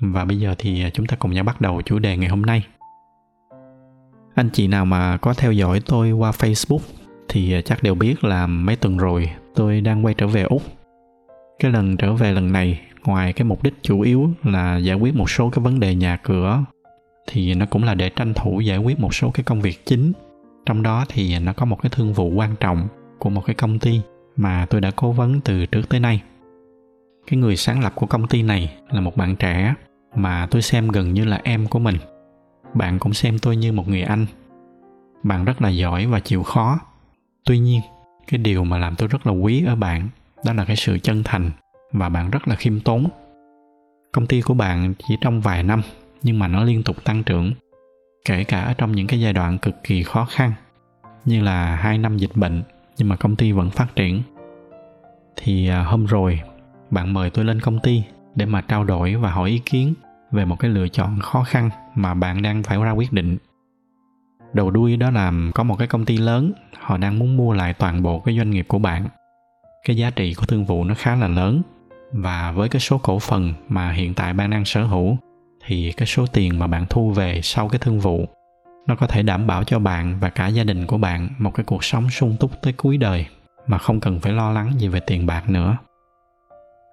và bây giờ thì chúng ta cùng nhau bắt đầu chủ đề ngày hôm nay. Anh chị nào mà có theo dõi tôi qua Facebook thì chắc đều biết là mấy tuần rồi tôi đang quay trở về Úc. Cái lần trở về lần này, ngoài cái mục đích chủ yếu là giải quyết một số cái vấn đề nhà cửa thì nó cũng là để tranh thủ giải quyết một số cái công việc chính. Trong đó thì nó có một cái thương vụ quan trọng của một cái công ty mà tôi đã cố vấn từ trước tới nay. Cái người sáng lập của công ty này là một bạn trẻ mà tôi xem gần như là em của mình. Bạn cũng xem tôi như một người anh. Bạn rất là giỏi và chịu khó. Tuy nhiên, cái điều mà làm tôi rất là quý ở bạn đó là cái sự chân thành và bạn rất là khiêm tốn. Công ty của bạn chỉ trong vài năm, nhưng mà nó liên tục tăng trưởng, kể cả ở trong những cái giai đoạn cực kỳ khó khăn, như là hai năm dịch bệnh, nhưng mà công ty vẫn phát triển. Thì à, hôm rồi, bạn mời tôi lên công ty để mà trao đổi và hỏi ý kiến về một cái lựa chọn khó khăn mà bạn đang phải ra quyết định. Đầu đuôi đó là có một cái công ty lớn, họ đang muốn mua lại toàn bộ cái doanh nghiệp của bạn. Cái giá trị của thương vụ nó khá là lớn và với cái số cổ phần mà hiện tại bạn đang sở hữu thì cái số tiền mà bạn thu về sau cái thương vụ nó có thể đảm bảo cho bạn và cả gia đình của bạn một cái cuộc sống sung túc tới cuối đời mà không cần phải lo lắng gì về tiền bạc nữa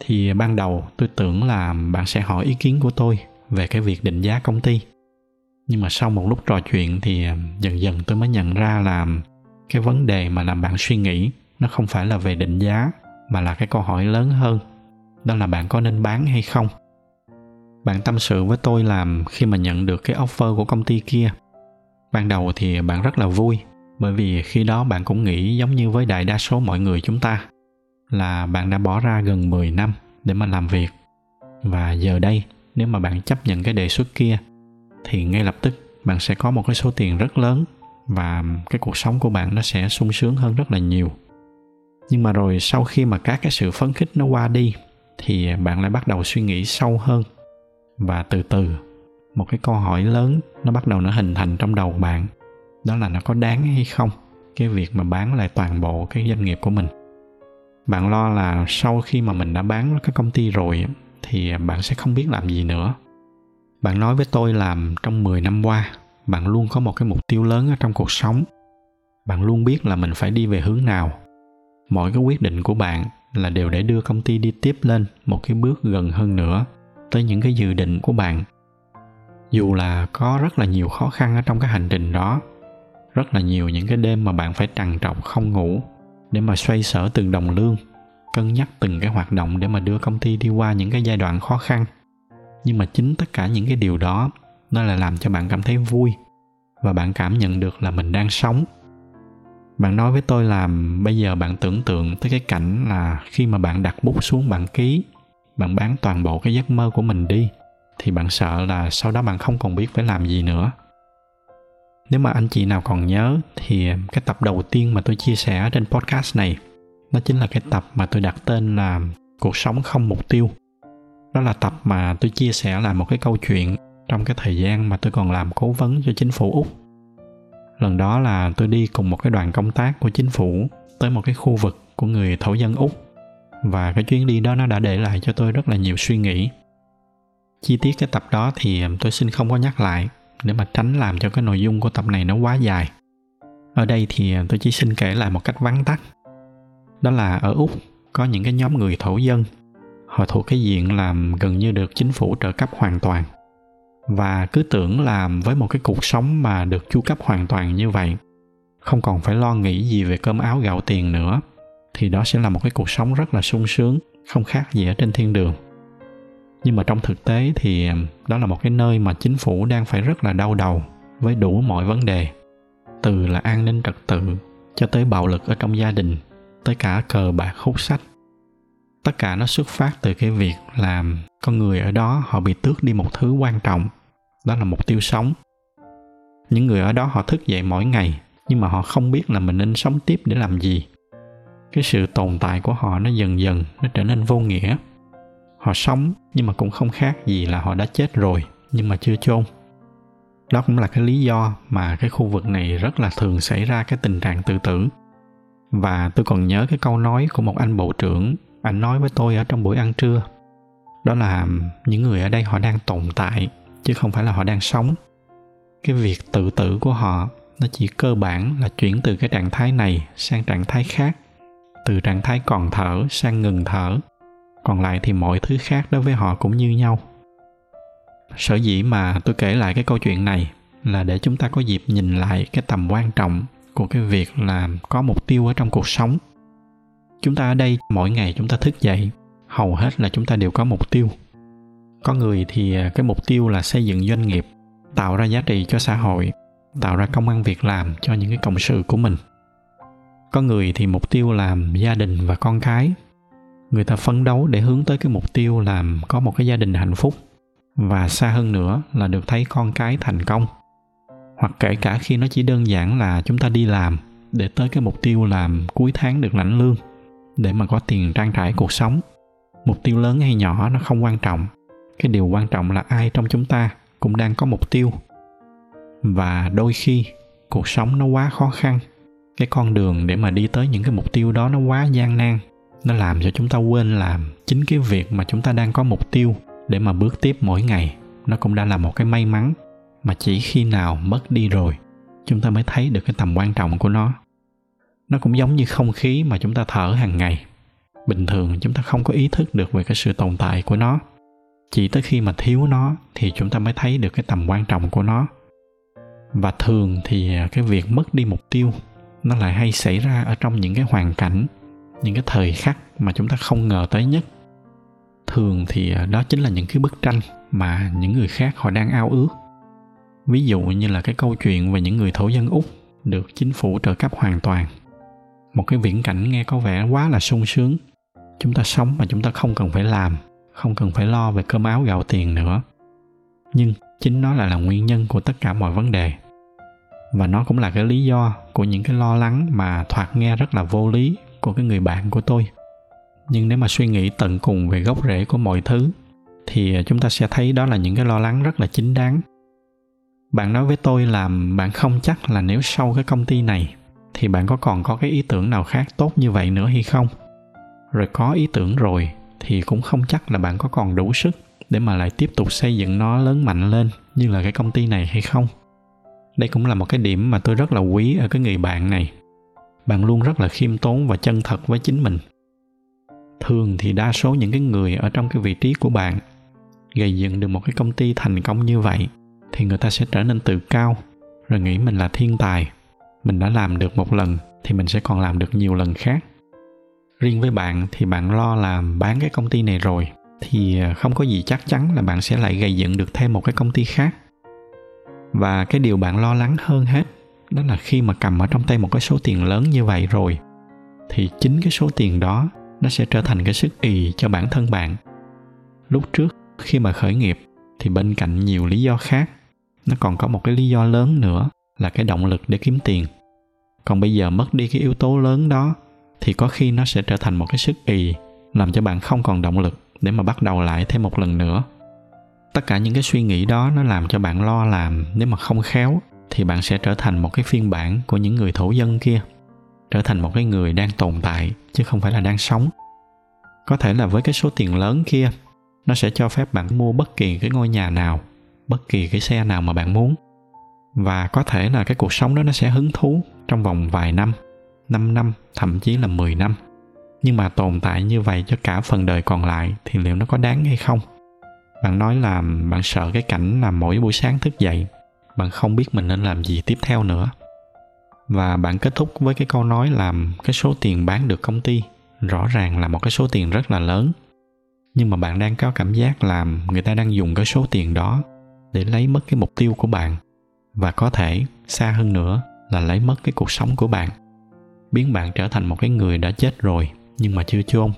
thì ban đầu tôi tưởng là bạn sẽ hỏi ý kiến của tôi về cái việc định giá công ty. Nhưng mà sau một lúc trò chuyện thì à, dần dần tôi mới nhận ra là cái vấn đề mà làm bạn suy nghĩ nó không phải là về định giá, mà là cái câu hỏi lớn hơn. Đó là bạn có nên bán hay không? Bạn tâm sự với tôi là khi mà nhận được cái offer của công ty kia, ban đầu thì bạn rất là vui, bởi vì khi đó bạn cũng nghĩ giống như với đại đa số mọi người chúng ta là bạn đã bỏ ra gần 10 năm để mà làm việc. Và giờ đây, nếu mà bạn chấp nhận cái đề xuất kia, thì ngay lập tức bạn sẽ có một cái số tiền rất lớn và cái cuộc sống của bạn nó sẽ sung sướng hơn rất là nhiều. Nhưng mà rồi sau khi mà các cái sự phấn khích nó qua đi, thì bạn lại bắt đầu suy nghĩ sâu hơn. Và từ từ, một cái câu hỏi lớn nó bắt đầu nó hình thành trong đầu bạn. Đó là nó có đáng hay không? Cái việc mà bán lại toàn bộ cái doanh nghiệp của mình bạn lo là sau khi mà mình đã bán cái công ty rồi, thì bạn sẽ không biết làm gì nữa. Bạn nói với tôi là trong 10 năm qua, bạn luôn có một cái mục tiêu lớn ở trong cuộc sống. Bạn luôn biết là mình phải đi về hướng nào. Mọi cái quyết định của bạn là đều để đưa công ty đi tiếp lên một cái bước gần hơn nữa, tới những cái dự định của bạn. Dù là có rất là nhiều khó khăn ở trong cái hành trình đó, rất là nhiều những cái đêm mà bạn phải trằn trọc không ngủ để mà xoay sở từng đồng lương, cân nhắc từng cái hoạt động để mà đưa công ty đi qua những cái giai đoạn khó khăn. Nhưng mà chính tất cả những cái điều đó, nó là làm cho bạn cảm thấy vui và bạn cảm nhận được là mình đang sống. Bạn nói với tôi là bây giờ bạn tưởng tượng tới cái cảnh là khi mà bạn đặt bút xuống bạn ký, bạn bán toàn bộ cái giấc mơ của mình đi, thì bạn sợ là sau đó bạn không còn biết phải làm gì nữa nếu mà anh chị nào còn nhớ thì cái tập đầu tiên mà tôi chia sẻ trên podcast này nó chính là cái tập mà tôi đặt tên là cuộc sống không mục tiêu. Đó là tập mà tôi chia sẻ là một cái câu chuyện trong cái thời gian mà tôi còn làm cố vấn cho chính phủ úc. Lần đó là tôi đi cùng một cái đoàn công tác của chính phủ tới một cái khu vực của người thổ dân úc, và cái chuyến đi đó nó đã để lại cho tôi rất là nhiều suy nghĩ. Chi tiết cái tập đó thì tôi xin không có nhắc lại để mà tránh làm cho cái nội dung của tập này nó quá dài. Ở đây thì tôi chỉ xin kể lại một cách vắn tắt. Đó là ở úc có những cái nhóm người thổ dân. Họ thuộc cái diện làm gần như được chính phủ trợ cấp hoàn toàn. Và cứ tưởng làm với một cái cuộc sống mà được chu cấp hoàn toàn như vậy, không còn phải lo nghĩ gì về cơm áo gạo tiền nữa, thì đó sẽ là một cái cuộc sống rất là sung sướng, không khác gì ở trên thiên đường nhưng mà trong thực tế thì đó là một cái nơi mà chính phủ đang phải rất là đau đầu với đủ mọi vấn đề. Từ là an ninh trật tự cho tới bạo lực ở trong gia đình, tới cả cờ bạc hút sách. Tất cả nó xuất phát từ cái việc làm con người ở đó họ bị tước đi một thứ quan trọng, đó là mục tiêu sống. Những người ở đó họ thức dậy mỗi ngày, nhưng mà họ không biết là mình nên sống tiếp để làm gì. Cái sự tồn tại của họ nó dần dần nó trở nên vô nghĩa họ sống, nhưng mà cũng không khác gì là họ đã chết rồi, nhưng mà chưa chôn. Đó cũng là cái lý do mà cái khu vực này rất là thường xảy ra cái tình trạng tự tử. Và tôi còn nhớ cái câu nói của một anh bộ trưởng, anh nói với tôi ở trong buổi ăn trưa. Đó là, những người ở đây họ đang tồn tại, chứ không phải là họ đang sống. Cái việc tự tử của họ, nó chỉ cơ bản là chuyển từ cái trạng thái này sang trạng thái khác, từ trạng thái còn thở sang ngừng thở còn lại thì mọi thứ khác đối với họ cũng như nhau. Sở dĩ mà tôi kể lại cái câu chuyện này là để chúng ta có dịp nhìn lại cái tầm quan trọng của cái việc là có mục tiêu ở trong cuộc sống. Chúng ta ở đây, mỗi ngày chúng ta thức dậy, hầu hết là chúng ta đều có mục tiêu. Có người thì à, cái mục tiêu là xây dựng doanh nghiệp, tạo ra giá trị cho xã hội, tạo ra công ăn việc làm cho những cái cộng sự của mình. Có người thì mục tiêu làm gia đình và con cái người ta phấn đấu để hướng tới cái mục tiêu làm có một cái gia đình hạnh phúc. Và xa hơn nữa là được thấy con cái thành công. Hoặc kể cả khi nó chỉ đơn giản là chúng ta đi làm để tới cái mục tiêu làm cuối tháng được lãnh lương, để mà có tiền trang trải cuộc sống. Mục tiêu lớn hay nhỏ nó không quan trọng. Cái điều quan trọng là ai trong chúng ta cũng đang có mục tiêu. Và đôi khi cuộc sống nó quá khó khăn. Cái con đường để mà đi tới những cái mục tiêu đó nó quá gian nan nó làm cho chúng ta quên làm chính cái việc mà chúng ta đang có mục tiêu để mà bước tiếp mỗi ngày. Nó cũng đã là một cái may mắn mà chỉ khi nào mất đi rồi, chúng ta mới thấy được cái tầm quan trọng của nó. Nó cũng giống như không khí mà chúng ta thở hàng ngày. Bình thường chúng ta không có ý thức được về cái sự tồn tại của nó. Chỉ tới khi mà thiếu nó thì chúng ta mới thấy được cái tầm quan trọng của nó. Và thường thì cái việc mất đi mục tiêu nó lại hay xảy ra ở trong những cái hoàn cảnh những cái thời khắc mà chúng ta không ngờ tới nhất. Thường thì à, đó chính là những cái bức tranh mà những người khác họ đang ao ước. Ví dụ như là cái câu chuyện về những người thổ dân úc được chính phủ trợ cấp hoàn toàn. Một cái viễn cảnh nghe có vẻ quá là sung sướng. Chúng ta sống mà chúng ta không cần phải làm, không cần phải lo về cơm áo gạo tiền nữa. Nhưng chính nó lại là nguyên nhân của tất cả mọi vấn đề. Và nó cũng là cái lý do của những cái lo lắng mà thoạt nghe rất là vô lý của cái người bạn của tôi. Nhưng nếu mà suy nghĩ tận cùng về gốc rễ của mọi thứ, thì à, chúng ta sẽ thấy đó là những cái lo lắng rất là chính đáng. Bạn nói với tôi là bạn không chắc là nếu sau cái công ty này, thì bạn có còn có cái ý tưởng nào khác tốt như vậy nữa hay không? Rồi có ý tưởng rồi, thì cũng không chắc là bạn có còn đủ sức để mà lại tiếp tục xây dựng nó lớn mạnh lên như là cái công ty này hay không. Đây cũng là một cái điểm mà tôi rất là quý ở cái người bạn này bạn luôn rất là khiêm tốn và chân thật với chính mình. Thường thì đa số những cái người ở trong cái vị trí của bạn gây dựng được một cái công ty thành công như vậy thì người ta sẽ trở nên tự cao, rồi nghĩ mình là thiên tài, mình đã làm được một lần thì mình sẽ còn làm được nhiều lần khác. Riêng với bạn thì bạn lo là bán cái công ty này rồi thì à, không có gì chắc chắn là bạn sẽ lại gây dựng được thêm một cái công ty khác. Và cái điều bạn lo lắng hơn hết đó là khi mà cầm ở trong tay một cái số tiền lớn như vậy rồi, thì chính cái số tiền đó nó sẽ trở thành cái sức ì cho bản thân bạn. Lúc trước, khi mà khởi nghiệp, thì bên cạnh nhiều lý do khác, nó còn có một cái lý do lớn nữa là cái động lực để kiếm tiền. Còn bây giờ mất đi cái yếu tố lớn đó, thì có khi nó sẽ trở thành một cái sức ì, làm cho bạn không còn động lực để mà bắt đầu lại thêm một lần nữa. Tất cả những cái suy nghĩ đó nó làm cho bạn lo làm nếu mà không khéo thì bạn sẽ trở thành một cái phiên bản của những người thổ dân kia trở thành một cái người đang tồn tại chứ không phải là đang sống có thể là với cái số tiền lớn kia nó sẽ cho phép bạn mua bất kỳ cái ngôi nhà nào bất kỳ cái xe nào mà bạn muốn và có thể là cái cuộc sống đó nó sẽ hứng thú trong vòng vài năm 5 năm, thậm chí là 10 năm. Nhưng mà tồn tại như vậy cho cả phần đời còn lại thì liệu nó có đáng hay không? Bạn nói là bạn sợ cái cảnh là mỗi buổi sáng thức dậy, bạn không biết mình nên làm gì tiếp theo nữa. Và bạn kết thúc với cái câu nói làm cái số tiền bán được công ty. Rõ ràng là một cái số tiền rất là lớn. Nhưng mà bạn đang có cảm giác là người ta đang dùng cái số tiền đó để lấy mất cái mục tiêu của bạn. Và có thể xa hơn nữa là lấy mất cái cuộc sống của bạn. Biến bạn trở thành một cái người đã chết rồi, nhưng mà chưa chôn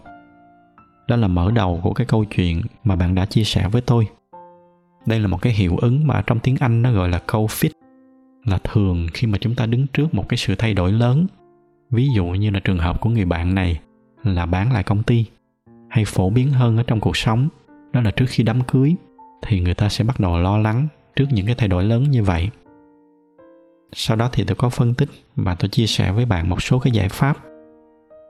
đó là mở đầu của cái câu chuyện mà bạn đã chia sẻ với tôi đây là một cái hiệu ứng mà trong tiếng anh nó gọi là câu fit là thường khi mà chúng ta đứng trước một cái sự thay đổi lớn. Ví dụ như là trường hợp của người bạn này là bán lại công ty, hay phổ biến hơn ở trong cuộc sống, đó là trước khi đám cưới thì người ta sẽ bắt đầu lo lắng trước những cái thay đổi lớn như vậy. Sau đó thì tôi có phân tích và tôi chia sẻ với bạn một số cái giải pháp.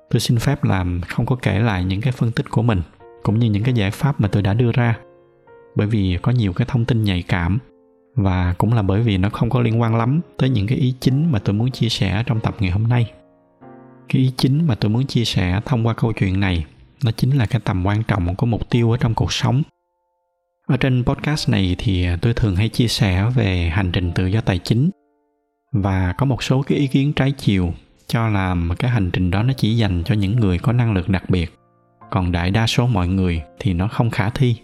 Tôi xin phép làm không có kể lại những cái phân tích của mình, cũng như những cái giải pháp mà tôi đã đưa ra bởi vì có nhiều cái thông tin nhạy cảm. Và cũng là bởi vì nó không có liên quan lắm tới những cái ý chính mà tôi muốn chia sẻ trong tập ngày hôm nay. Cái ý chính mà tôi muốn chia sẻ thông qua câu chuyện này, nó chính là cái tầm quan trọng của mục tiêu ở trong cuộc sống. Ở trên podcast này thì tôi thường hay chia sẻ về hành trình tự do tài chính. Và có một số cái ý kiến trái chiều cho là cái hành trình đó nó chỉ dành cho những người có năng lực đặc biệt. Còn đại đa số mọi người thì nó không khả thi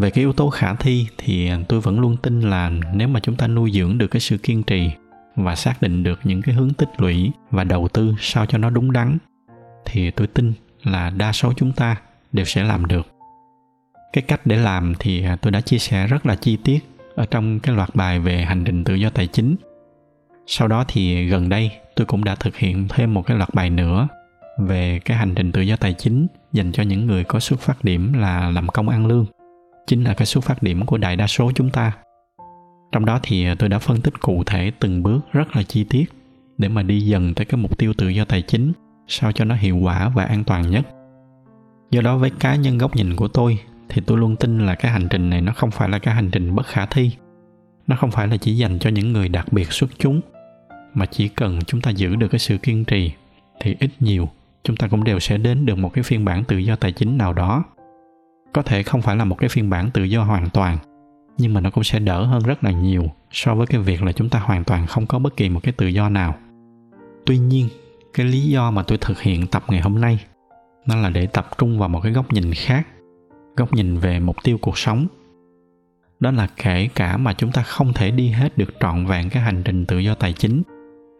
về cái yếu tố khả thi thì tôi vẫn luôn tin là nếu mà chúng ta nuôi dưỡng được cái sự kiên trì và xác định được những cái hướng tích lũy và đầu tư sao cho nó đúng đắn, thì tôi tin là đa số chúng ta đều sẽ làm được. Cái cách để làm thì tôi đã chia sẻ rất là chi tiết ở trong cái loạt bài về hành trình tự do tài chính. Sau đó thì gần đây tôi cũng đã thực hiện thêm một cái loạt bài nữa về cái hành trình tự do tài chính dành cho những người có xuất phát điểm là làm công ăn lương chính là cái xuất phát điểm của đại đa số chúng ta. Trong đó thì ờ, tôi đã phân tích cụ thể từng bước rất là chi tiết để mà đi dần tới cái mục tiêu tự do tài chính, sao cho nó hiệu quả và an toàn nhất. Do đó với cá nhân góc nhìn của tôi, thì tôi luôn tin là cái hành trình này nó không phải là cái hành trình bất khả thi. Nó không phải là chỉ dành cho những người đặc biệt xuất chúng, mà chỉ cần chúng ta giữ được cái sự kiên trì thì ít nhiều chúng ta cũng đều sẽ đến được một cái phiên bản tự do tài chính nào đó có thể không phải là một cái phiên bản tự do hoàn toàn, nhưng mà nó cũng sẽ đỡ hơn rất là nhiều so với cái việc là chúng ta hoàn toàn không có bất kỳ một cái tự do nào. Tuy nhiên, cái lý do mà tôi thực hiện tập ngày hôm nay, nó là để tập trung vào một cái góc nhìn khác, góc nhìn về mục tiêu cuộc sống. Đó là kể cả mà chúng ta không thể đi hết được trọn vẹn cái hành trình tự do tài chính,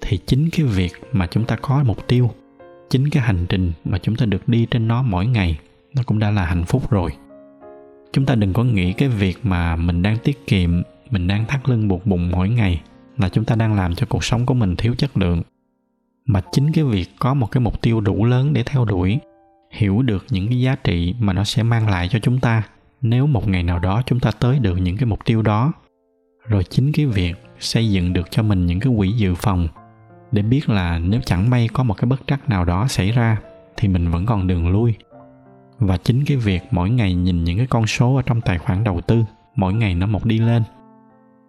thì chính cái việc mà chúng ta có mục tiêu, chính cái hành trình mà chúng ta được đi trên nó mỗi ngày nó cũng đã là hạnh phúc rồi. Chúng ta đừng có nghĩ cái việc mà mình đang tiết kiệm, mình đang thắt lưng buộc bụng mỗi ngày là chúng ta đang làm cho cuộc sống của mình thiếu chất lượng. Mà chính cái việc có một cái mục tiêu đủ lớn để theo đuổi, hiểu được những cái giá trị mà nó sẽ mang lại cho chúng ta, nếu một ngày nào đó chúng ta tới được những cái mục tiêu đó. Rồi chính cái việc xây dựng được cho mình những cái quỹ dự phòng để biết là nếu chẳng may có một cái bất trắc nào đó xảy ra thì mình vẫn còn đường lui và chính cái việc mỗi ngày nhìn những cái con số ở trong tài khoản đầu tư, mỗi ngày nó một đi lên.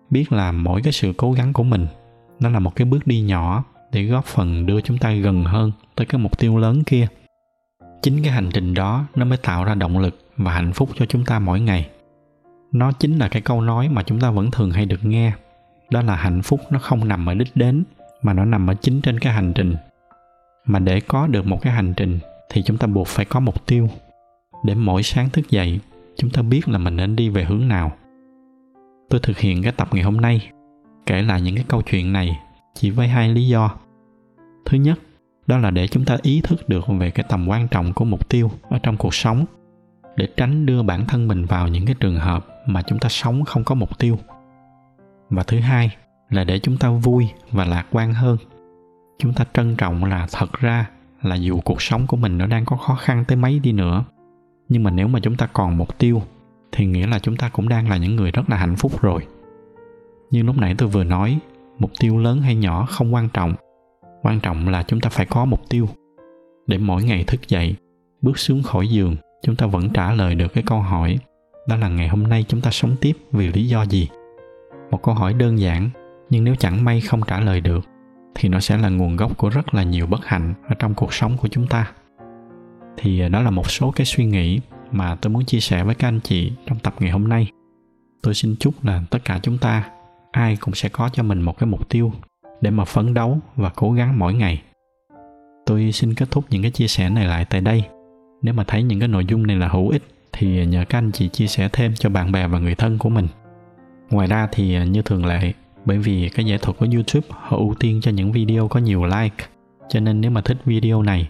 Biết là mỗi cái sự cố gắng của mình, nó là một cái bước đi nhỏ để góp phần đưa chúng ta gần hơn tới cái mục tiêu lớn kia. Chính cái hành trình đó nó mới tạo ra động lực và hạnh phúc cho chúng ta mỗi ngày. Nó chính là cái câu nói mà chúng ta vẫn thường hay được nghe, đó là hạnh phúc nó không nằm ở đích đến, mà nó nằm ở chính trên cái hành trình. Mà để có được một cái hành trình thì chúng ta buộc phải có mục tiêu để mỗi sáng thức dậy, chúng ta biết là mình nên đi về hướng nào. Tôi thực hiện cái tập ngày hôm nay, kể lại những cái câu chuyện này chỉ với hai lý do. Thứ nhất, đó là để chúng ta ý thức được về cái tầm quan trọng của mục tiêu ở trong cuộc sống, để tránh đưa bản thân mình vào những cái trường hợp mà chúng ta sống không có mục tiêu. Và thứ hai là để chúng ta vui và lạc quan hơn. Chúng ta trân trọng là thật ra là dù cuộc sống của mình nó đang có khó khăn tới mấy đi nữa nhưng mà nếu mà chúng ta còn mục tiêu, thì nghĩa là chúng ta cũng đang là những người rất là hạnh phúc rồi. Như lúc nãy tôi vừa nói, mục tiêu lớn hay nhỏ không quan trọng. Quan trọng là chúng ta phải có mục tiêu. Để mỗi ngày thức dậy, bước xuống khỏi giường, chúng ta vẫn trả lời được cái câu hỏi, đó là ngày hôm nay chúng ta sống tiếp vì lý do gì? Một câu hỏi đơn giản, nhưng nếu chẳng may không trả lời được, thì nó sẽ là nguồn gốc của rất là nhiều bất hạnh ở trong cuộc sống của chúng ta thì à, đó là một số cái suy nghĩ mà tôi muốn chia sẻ với các anh chị trong tập ngày hôm nay. Tôi xin chúc là tất cả chúng ta, ai cũng sẽ có cho mình một cái mục tiêu để mà phấn đấu và cố gắng mỗi ngày. Tôi xin kết thúc những cái chia sẻ này lại tại đây. Nếu mà thấy những cái nội dung này là hữu ích, thì à, nhờ các anh chị chia sẻ thêm cho bạn bè và người thân của mình. Ngoài ra thì à, như thường lệ, bởi vì cái giải thuật của youtube họ ưu tiên cho những video có nhiều like, cho nên nếu mà thích video này